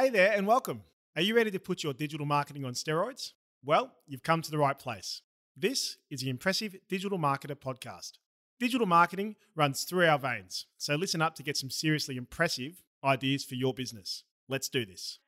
Hey there, and welcome. Are you ready to put your digital marketing on steroids? Well, you've come to the right place. This is the Impressive Digital Marketer podcast. Digital marketing runs through our veins, so listen up to get some seriously impressive ideas for your business. Let's do this.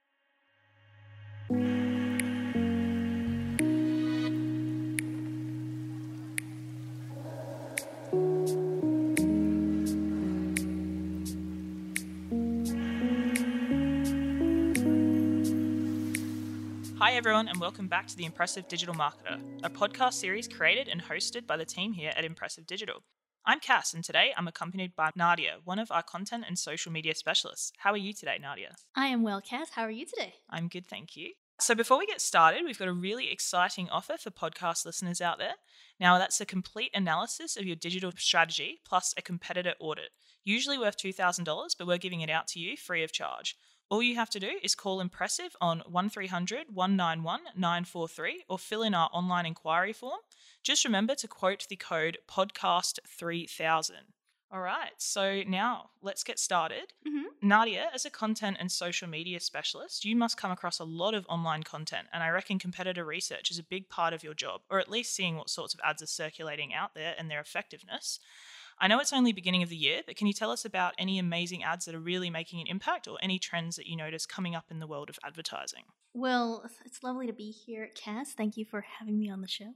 Everyone, and welcome back to The Impressive Digital Marketer, a podcast series created and hosted by the team here at Impressive Digital. I'm Cass, and today I'm accompanied by Nadia, one of our content and social media specialists. How are you today, Nadia? I am well, Cass. How are you today? I'm good, thank you. So, before we get started, we've got a really exciting offer for podcast listeners out there. Now, that's a complete analysis of your digital strategy plus a competitor audit, usually worth $2,000, but we're giving it out to you free of charge. All you have to do is call Impressive on 1300 191 943 or fill in our online inquiry form. Just remember to quote the code podcast3000. All right, so now let's get started. Mm-hmm. Nadia, as a content and social media specialist, you must come across a lot of online content, and I reckon competitor research is a big part of your job, or at least seeing what sorts of ads are circulating out there and their effectiveness. I know it's only beginning of the year, but can you tell us about any amazing ads that are really making an impact or any trends that you notice coming up in the world of advertising? Well, it's lovely to be here, Cass. Thank you for having me on the show.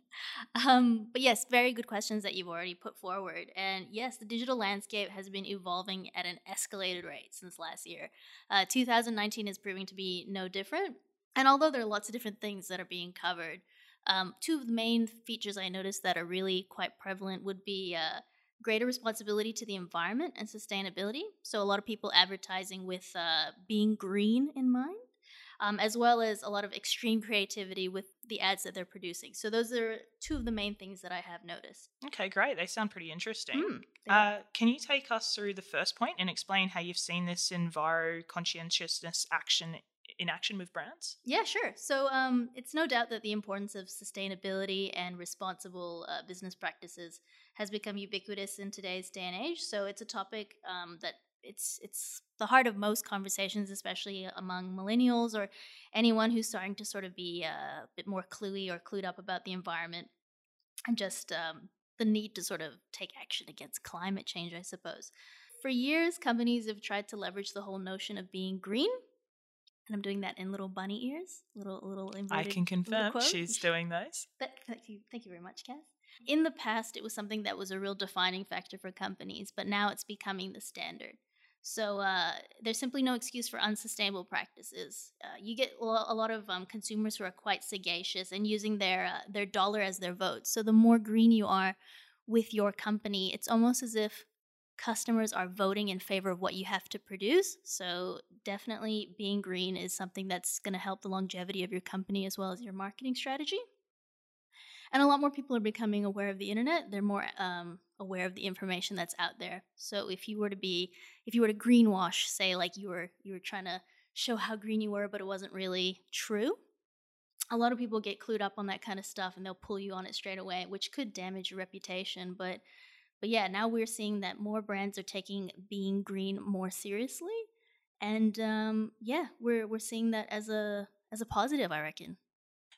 Um, but yes, very good questions that you've already put forward. And yes, the digital landscape has been evolving at an escalated rate since last year. Uh, 2019 is proving to be no different. And although there are lots of different things that are being covered, um, two of the main features I noticed that are really quite prevalent would be uh, greater responsibility to the environment and sustainability. So, a lot of people advertising with uh, being green in mind, um, as well as a lot of extreme creativity with the ads that they're producing. So, those are two of the main things that I have noticed. Okay, great. They sound pretty interesting. Mm, Uh, can you take us through the first point and explain how you've seen this enviro conscientiousness action in action with brands? Yeah, sure. So um, it's no doubt that the importance of sustainability and responsible uh, business practices has become ubiquitous in today's day and age. So it's a topic um, that it's it's the heart of most conversations, especially among millennials or anyone who's starting to sort of be uh, a bit more cluey or clued up about the environment and just um, the need to sort of take action against climate change, I suppose. For years, companies have tried to leverage the whole notion of being green and I'm doing that in little bunny ears, little little inverted. I can confirm she's doing those. But thank you, thank you very much, Kath. In the past, it was something that was a real defining factor for companies, but now it's becoming the standard. So uh, there's simply no excuse for unsustainable practices. Uh, you get a a lot of um, consumers who are quite sagacious and using their uh, their dollar as their vote. So the more green you are with your company, it's almost as if customers are voting in favor of what you have to produce. So, definitely being green is something that's going to help the longevity of your company as well as your marketing strategy. And a lot more people are becoming aware of the internet. They're more um, aware of the information that's out there. So, if you were to be, if you were to greenwash, say like you were you were trying to show how green you were, but it wasn't really true. A lot of people get clued up on that kind of stuff, and they'll pull you on it straight away, which could damage your reputation. But but yeah, now we're seeing that more brands are taking being green more seriously, and um, yeah, we're we're seeing that as a as a positive, I reckon.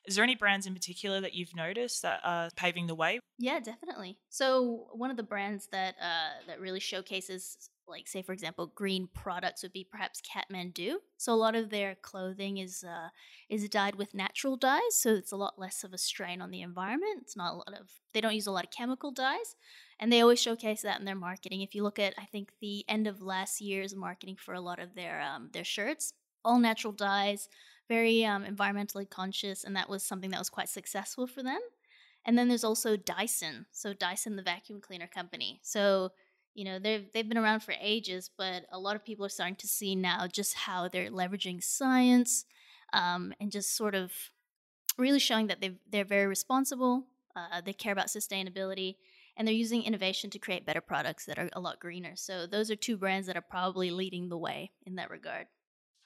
Is there any brands in particular that you've noticed that are paving the way? Yeah, definitely. So one of the brands that uh, that really showcases, like say for example, green products would be perhaps Kathmandu. So a lot of their clothing is uh, is dyed with natural dyes, so it's a lot less of a strain on the environment. It's not a lot of they don't use a lot of chemical dyes, and they always showcase that in their marketing. If you look at, I think the end of last year's marketing for a lot of their um, their shirts, all natural dyes, very um, environmentally conscious, and that was something that was quite successful for them. And then there's also Dyson. So Dyson, the vacuum cleaner company. So you know they've they've been around for ages, but a lot of people are starting to see now just how they're leveraging science um, and just sort of really showing that they they're very responsible. Uh, they care about sustainability, and they're using innovation to create better products that are a lot greener. So those are two brands that are probably leading the way in that regard.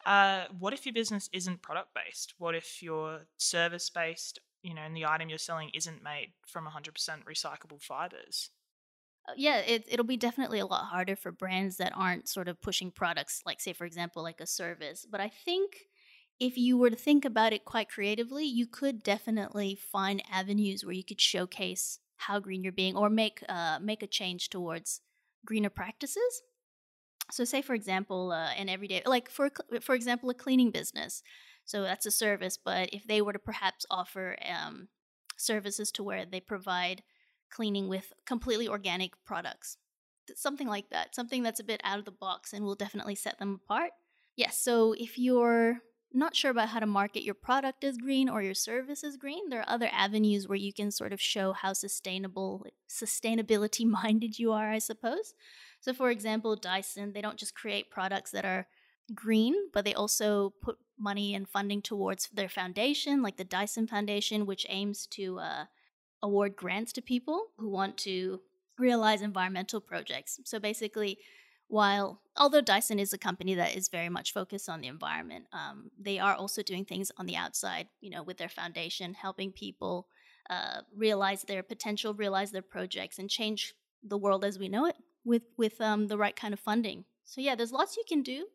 Uh, what if your business isn't product based? What if you're service based, you know, and the item you're selling isn't made from 100% recyclable fibers? Uh, yeah, it, it'll be definitely a lot harder for brands that aren't sort of pushing products, like, say, for example, like a service. But I think if you were to think about it quite creatively, you could definitely find avenues where you could showcase how green you're being or make uh, make a change towards greener practices. So, say for example, uh, an everyday, like for for example, a cleaning business. So that's a service, but if they were to perhaps offer um, services to where they provide cleaning with completely organic products, something like that, something that's a bit out of the box and will definitely set them apart. Yes. So if you're not sure about how to market your product as green or your service as green, there are other avenues where you can sort of show how sustainable, sustainability minded you are, I suppose. So, for example, Dyson, they don't just create products that are green, but they also put money and funding towards their foundation, like the Dyson Foundation, which aims to uh, award grants to people who want to realize environmental projects. So basically, while although Dyson is a company that is very much focused on the environment, um, they are also doing things on the outside, you know, with their foundation, helping people uh, realize their potential, realize their projects, and change the world as we know it with with um, the right kind of funding. So yeah, there's lots you can do.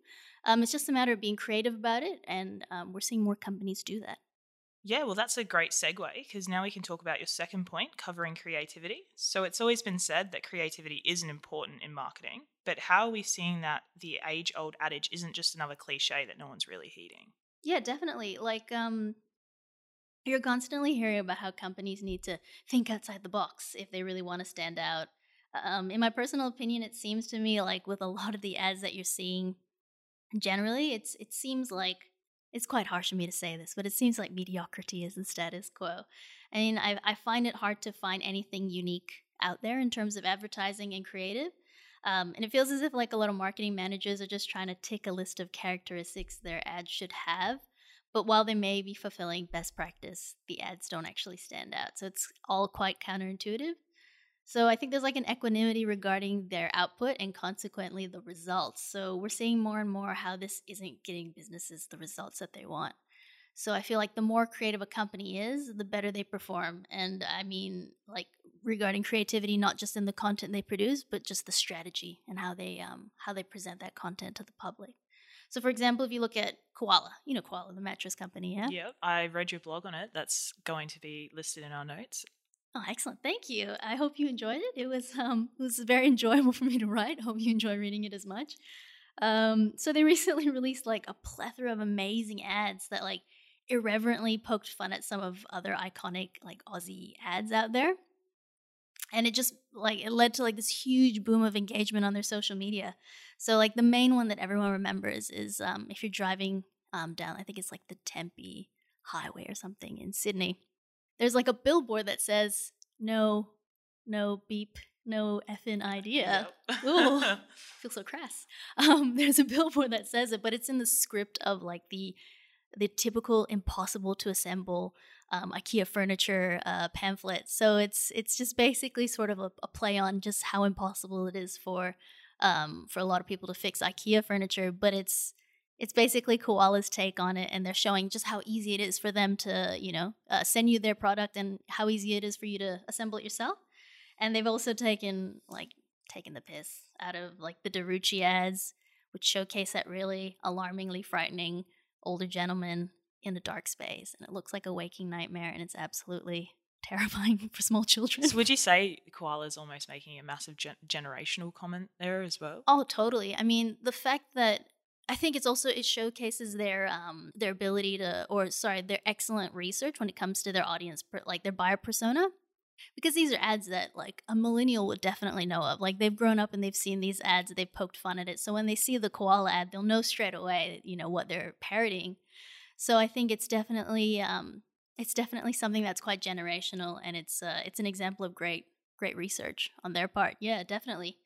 Um, it's just a matter of being creative about it, and um, we're seeing more companies do that. Yeah, well, that's a great segue because now we can talk about your second point covering creativity. So, it's always been said that creativity isn't important in marketing, but how are we seeing that the age old adage isn't just another cliche that no one's really heeding? Yeah, definitely. Like, um, you're constantly hearing about how companies need to think outside the box if they really want to stand out. Um, in my personal opinion, it seems to me like with a lot of the ads that you're seeing, generally, it's it seems like it's quite harsh of me to say this, but it seems like mediocrity is the status quo. I mean, I, I find it hard to find anything unique out there in terms of advertising and creative. Um, and it feels as if like a lot of marketing managers are just trying to tick a list of characteristics their ads should have. But while they may be fulfilling best practice, the ads don't actually stand out. So it's all quite counterintuitive. So I think there's like an equanimity regarding their output and consequently the results. So we're seeing more and more how this isn't getting businesses the results that they want. So I feel like the more creative a company is, the better they perform. And I mean, like regarding creativity, not just in the content they produce, but just the strategy and how they um, how they present that content to the public. So, for example, if you look at Koala, you know Koala, the mattress company, yeah. Yep, I read your blog on it. That's going to be listed in our notes. Oh, excellent! Thank you. I hope you enjoyed it. It was um, it was very enjoyable for me to write. Hope you enjoy reading it as much. Um, so they recently released like a plethora of amazing ads that like irreverently poked fun at some of other iconic like Aussie ads out there. And it just like it led to like this huge boom of engagement on their social media. So like the main one that everyone remembers is um, if you're driving um, down, I think it's like the Tempe Highway or something in Sydney there's like a billboard that says no, no beep, no effing idea. Yep. Ooh, feel so crass. Um, there's a billboard that says it, but it's in the script of like the the typical impossible to assemble um, IKEA furniture uh, pamphlet. So it's it's just basically sort of a, a play on just how impossible it is for um, for a lot of people to fix IKEA furniture, but it's it's basically Koala's take on it, and they're showing just how easy it is for them to, you know, uh, send you their product and how easy it is for you to assemble it yourself. And they've also taken like taken the piss out of like the Darucci ads, which showcase that really alarmingly frightening older gentleman in a dark space, and it looks like a waking nightmare, and it's absolutely terrifying for small children. So would you say Koala's almost making a massive gen- generational comment there as well? Oh, totally. I mean, the fact that I think it's also it showcases their um their ability to or sorry their excellent research when it comes to their audience like their buyer persona. Because these are ads that like a millennial would definitely know of. Like they've grown up and they've seen these ads they've poked fun at it. So when they see the koala ad they'll know straight away you know what they're parodying so I think it's definitely um it's definitely something that's quite generational and it's uh it's an example of great great research on their part. Yeah definitely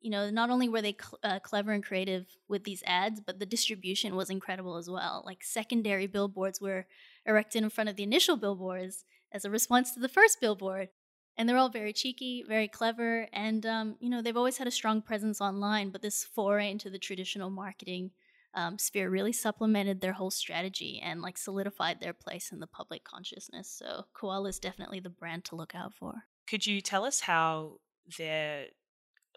you know, not only were they cl- uh, clever and creative with these ads, but the distribution was incredible as well. Like secondary billboards were erected in front of the initial billboards as a response to the first billboard. And they're all very cheeky, very clever, and um, you know they've always had a strong presence online. But this foray into the traditional marketing um, sphere really supplemented their whole strategy and like solidified their place in the public consciousness. So Koala is definitely the brand to look out for. Could you tell us how their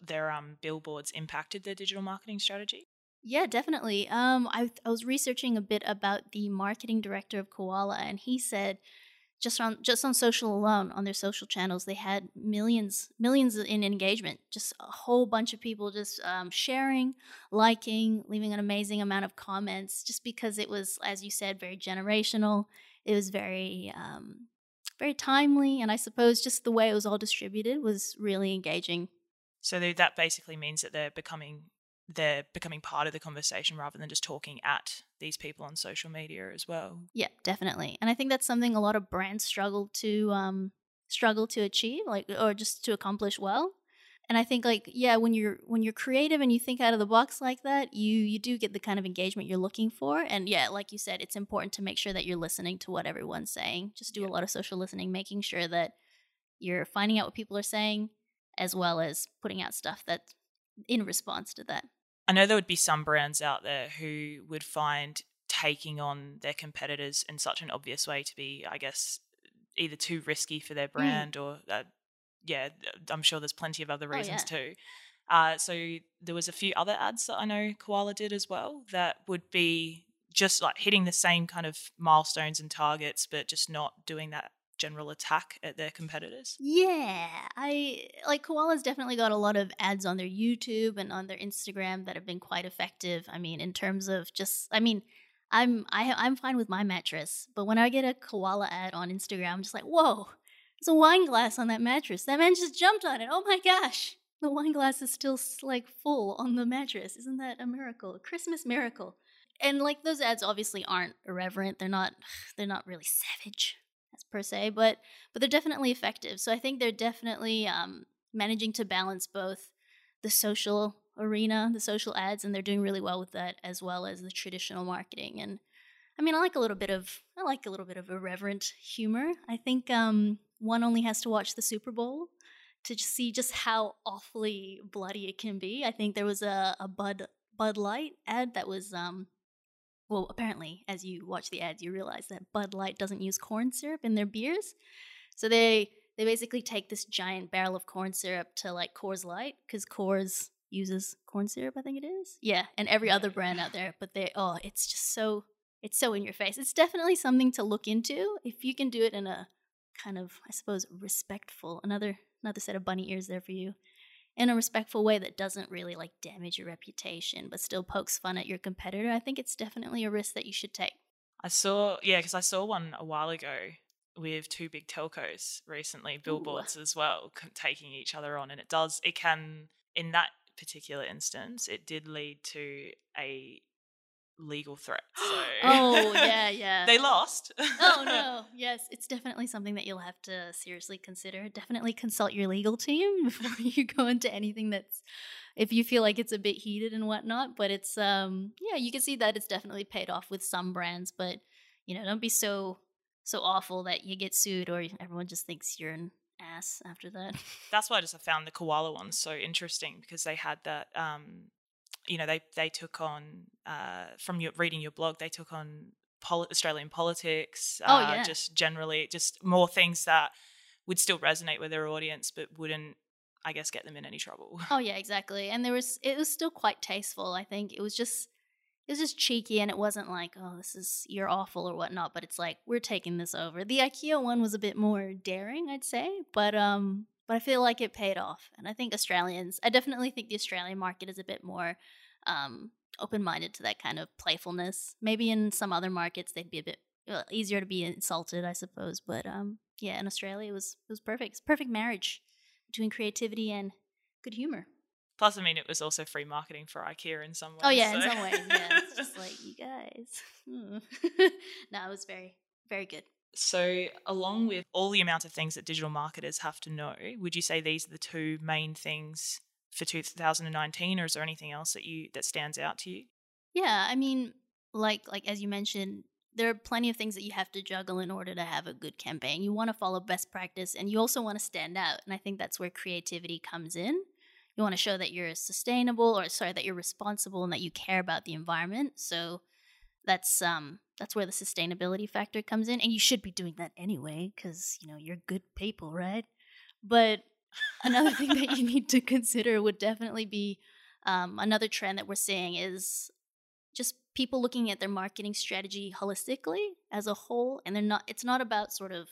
their um, billboards impacted their digital marketing strategy? Yeah, definitely. Um, I I was researching a bit about the marketing director of Koala, and he said just on just on social alone on their social channels they had millions millions in engagement just a whole bunch of people just um, sharing liking leaving an amazing amount of comments just because it was as you said very generational it was very um, very timely and i suppose just the way it was all distributed was really engaging so that basically means that they're becoming they're becoming part of the conversation rather than just talking at these people on social media as well. Yeah, definitely. And I think that's something a lot of brands struggle to um struggle to achieve like or just to accomplish well. And I think like yeah, when you're when you're creative and you think out of the box like that, you you do get the kind of engagement you're looking for. And yeah, like you said, it's important to make sure that you're listening to what everyone's saying. Just do yeah. a lot of social listening, making sure that you're finding out what people are saying as well as putting out stuff that's in response to that. I know there would be some brands out there who would find taking on their competitors in such an obvious way to be, I guess, either too risky for their mm. brand mm. or, uh, yeah, I'm sure there's plenty of other reasons oh, yeah. too. Uh, so there was a few other ads that I know Koala did as well that would be just like hitting the same kind of milestones and targets, but just not doing that general attack at their competitors? Yeah, I like Koala's definitely got a lot of ads on their YouTube and on their Instagram that have been quite effective. I mean, in terms of just, I mean, I'm I, I'm fine with my mattress, but when I get a Koala ad on Instagram, I'm just like, whoa, there's a wine glass on that mattress. That man just jumped on it. Oh my gosh, the wine glass is still like full on the mattress. Isn't that a miracle? A Christmas miracle. And like those ads obviously aren't irreverent. They're not. They're not really savage per se, but but they're definitely effective. So I think they're definitely um, managing to balance both the social arena, the social ads, and they're doing really well with that as well as the traditional marketing. And I mean, I like a little bit of I like a little bit of irreverent humor. I think um, one only has to watch the Super Bowl to see just how awfully bloody it can be. I think there was a, a Bud Bud Light ad that was um, well, apparently, as you watch the ads, you realize that Bud Light doesn't use corn syrup in their beers. So they they basically take this giant barrel of corn syrup to like Coors Light because Coors uses corn syrup, I think it is. Yeah, and every other brand out there, but they oh, it's just so it's so in your face. It's definitely something to look into if you can do it in a kind of I suppose respectful another another set of bunny ears there for you in a respectful way that doesn't really like damage your reputation but still pokes fun at your competitor, I think it's definitely a risk that you should take. I saw, yeah, because I saw one a while ago with two big telcos recently, billboards Ooh. as well, taking each other on. And it does, it can, in that particular instance, it did lead to a legal threat. So oh yeah, yeah. they lost. oh no. Yes, it's definitely something that you'll have to seriously consider. Definitely consult your legal team before you go into anything that's if you feel like it's a bit heated and whatnot. But it's um yeah, you can see that it's definitely paid off with some brands, but you know, don't be so so awful that you get sued or everyone just thinks you're an ass after that. That's why I just found the koala one so interesting because they had that um you know they they took on uh, from your reading your blog they took on pol- Australian politics oh, uh, yeah. just generally just more things that would still resonate with their audience but wouldn't I guess get them in any trouble. Oh yeah, exactly. And there was it was still quite tasteful. I think it was just it was just cheeky and it wasn't like, oh, this is you're awful or whatnot, but it's like we're taking this over. The IKEA one was a bit more daring, I'd say, but um but I feel like it paid off. And I think Australians, I definitely think the Australian market is a bit more um, open minded to that kind of playfulness. Maybe in some other markets, they'd be a bit well, easier to be insulted, I suppose. But um, yeah, in Australia, it was it was perfect. It's perfect marriage between creativity and good humor. Plus, I mean, it was also free marketing for IKEA in some ways. Oh yeah, so. in some ways, yeah. It's just like you guys. Hmm. no, it was very, very good. So, along with all the amount of things that digital marketers have to know, would you say these are the two main things for 2019, or is there anything else that you that stands out to you? Yeah, I mean, like like as you mentioned, there are plenty of things that you have to juggle in order to have a good campaign. You want to follow best practice, and you also want to stand out. And I think that's where creativity comes in. You want to show that you're sustainable, or sorry, that you're responsible, and that you care about the environment. So that's um that's where the sustainability factor comes in and you should be doing that anyway because you know you're good people right but another thing that you need to consider would definitely be Um, another trend that we're seeing is just people looking at their marketing strategy holistically as a whole, and they're not. It's not about sort of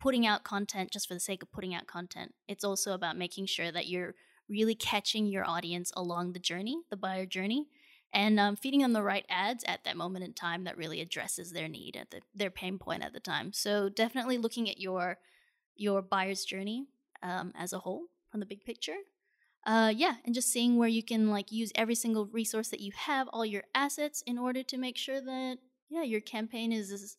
putting out content just for the sake of putting out content. It's also about making sure that you're really catching your audience along the journey, the buyer journey, and um, feeding them the right ads at that moment in time that really addresses their need at the, their pain point at the time. So definitely looking at your your buyer's journey um, as a whole from the big picture. Uh, yeah, and just seeing where you can like use every single resource that you have, all your assets, in order to make sure that yeah your campaign is as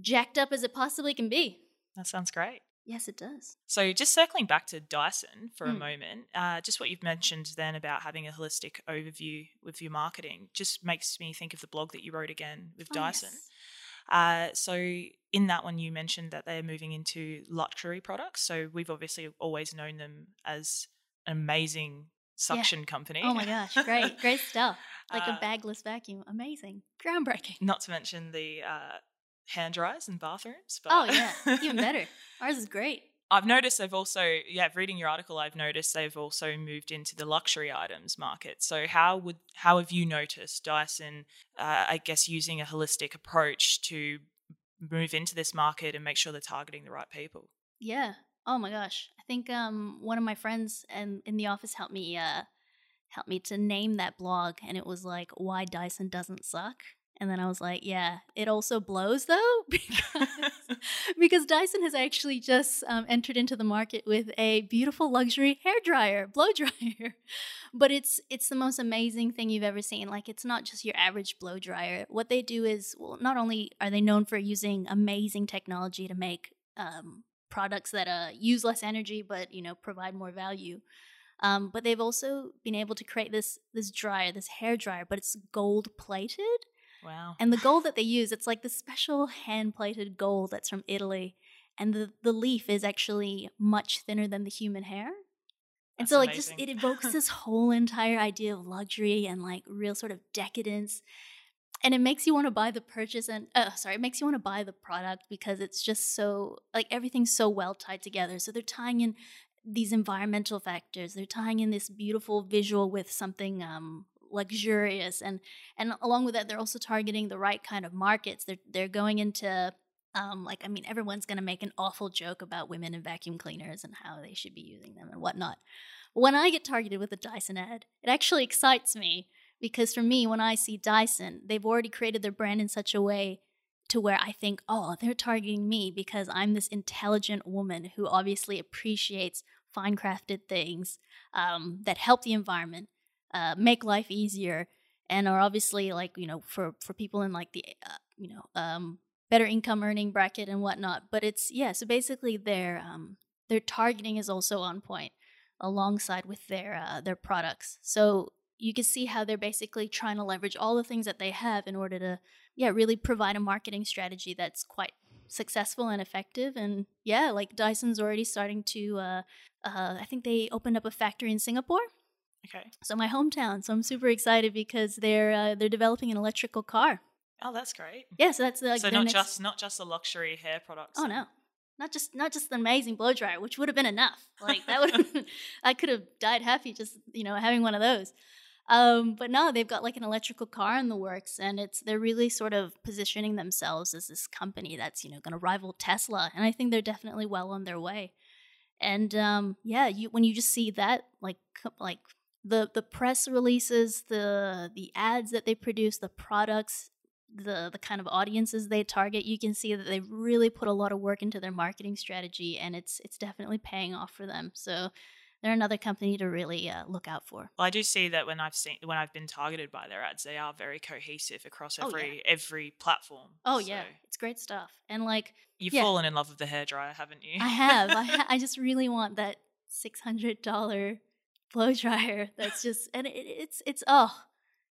jacked up as it possibly can be. That sounds great. Yes, it does. So, just circling back to Dyson for a Mm. moment, uh, just what you've mentioned then about having a holistic overview with your marketing just makes me think of the blog that you wrote again with Oh, Dyson. yes. Uh, so, in that one, you mentioned that they're moving into luxury products. So, we've obviously always known them as an amazing suction company. Oh my gosh, great, great stuff. Like Uh, a bagless vacuum, amazing, groundbreaking. Not to mention the uh, hand dryers in bathrooms. But Oh yeah, even better. Ours is great. I've noticed they've also, yeah, reading your article, I've noticed they've also moved into the luxury items market. So how would how have you noticed Dyson, uh, I guess, using a holistic approach to move into this market and make sure they're targeting the right people? Yeah. Oh my gosh. I think um one of my friends and in the office helped me uh helped me to name that blog and it was like why Dyson doesn't suck. And then I was like, yeah, it also blows though because, because Dyson has actually just um, entered into the market with a beautiful luxury hair dryer, blow dryer. But it's it's the most amazing thing you've ever seen. Like it's not just your average blow dryer. What they do is well, not only are they known for using amazing technology to make um, products that uh, use less energy but you know provide more value um, but they've also been able to create this this dryer this hair dryer but it's gold plated Wow. and the gold that they use it's like the special hand plated gold that's from italy and the, the leaf is actually much thinner than the human hair. And That's so like just it evokes this whole entire idea of luxury and like real sort of decadence and it makes you want to buy the purchase and uh, sorry it makes you want to buy the product because it's just so like everything's so well tied together. So they're tying in these environmental factors they're tying in this beautiful visual with something um luxurious and and along with that they're also targeting the right kind of markets. They're they're going into um like i mean everyone's going to make an awful joke about women and vacuum cleaners and how they should be using them and whatnot. When i get targeted with a dyson ad it actually excites me because for me when i see dyson they've already created their brand in such a way to where i think oh they're targeting me because i'm this intelligent woman who obviously appreciates fine crafted things um, that help the environment uh, make life easier and are obviously like you know for for people in like the uh, you know um, better income earning bracket and whatnot but it's yeah so basically their um, their targeting is also on point alongside with their uh, their products. So you can see how they're basically trying to leverage all the things that they have in order to yeah really provide a marketing strategy that's quite successful and effective. And yeah like dyson's already starting to uh, uh, i think they opened up a factory in singapore Okay. so my hometown so i'm super excited because they're uh, they're developing an electrical car Oh, that's great. yeah so that's like so not next- just not just the luxury hair products. oh and- no not just not just the amazing blow dryer which would have been enough like that would i could have died happy just you know having one of those um, but no they've got like an electrical car in the works and it's they're really sort of positioning themselves as this company that's you know going to rival tesla and i think they're definitely well on their way and um, yeah you when you just see that like like the the press releases the the ads that they produce the products the the kind of audiences they target you can see that they've really put a lot of work into their marketing strategy and it's it's definitely paying off for them so they're another company to really uh, look out for Well, I do see that when I've seen when I've been targeted by their ads, they are very cohesive across Oh, yeah. every every platform. oh So yeah it's great stuff and like you've Yeah. fallen in love with the hairdryer, haven't you? i have I, ha- I just really want that $600 blow dryer that's just and it, it's it's oh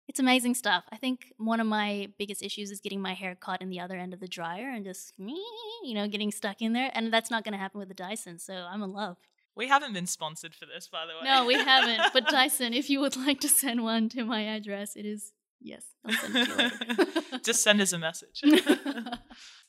it's amazing stuff i think one of my biggest issues is getting my hair caught in the other end of the dryer and just you know getting stuck in there and that's not going to happen with the dyson so i'm in love we haven't been sponsored for this, by the way. no we haven't but dyson if you would like to send one to my address it is Yes. I'll send it to you later. Just send us a message.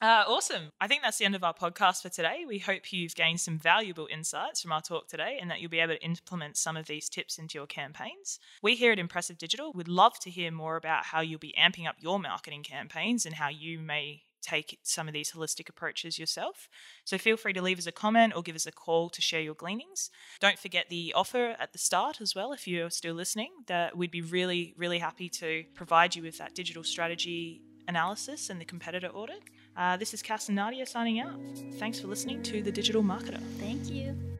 Uh, awesome. I think that's the end of our podcast for today. We hope you've gained some valuable insights from our talk today and that you'll be able to implement some of these tips into your campaigns. We here at Impressive Digital would love to hear more about how you'll be amping up your marketing campaigns and how you may take some of these holistic approaches yourself. So feel free to leave us a comment or give us a call to share your gleanings. Don't forget the offer at the start as well if you're still listening that we'd be really really happy to provide you with that digital strategy analysis and the competitor audit. Uh, this is Cass and Nadia signing out. Thanks for listening to The Digital Marketer. Thank you.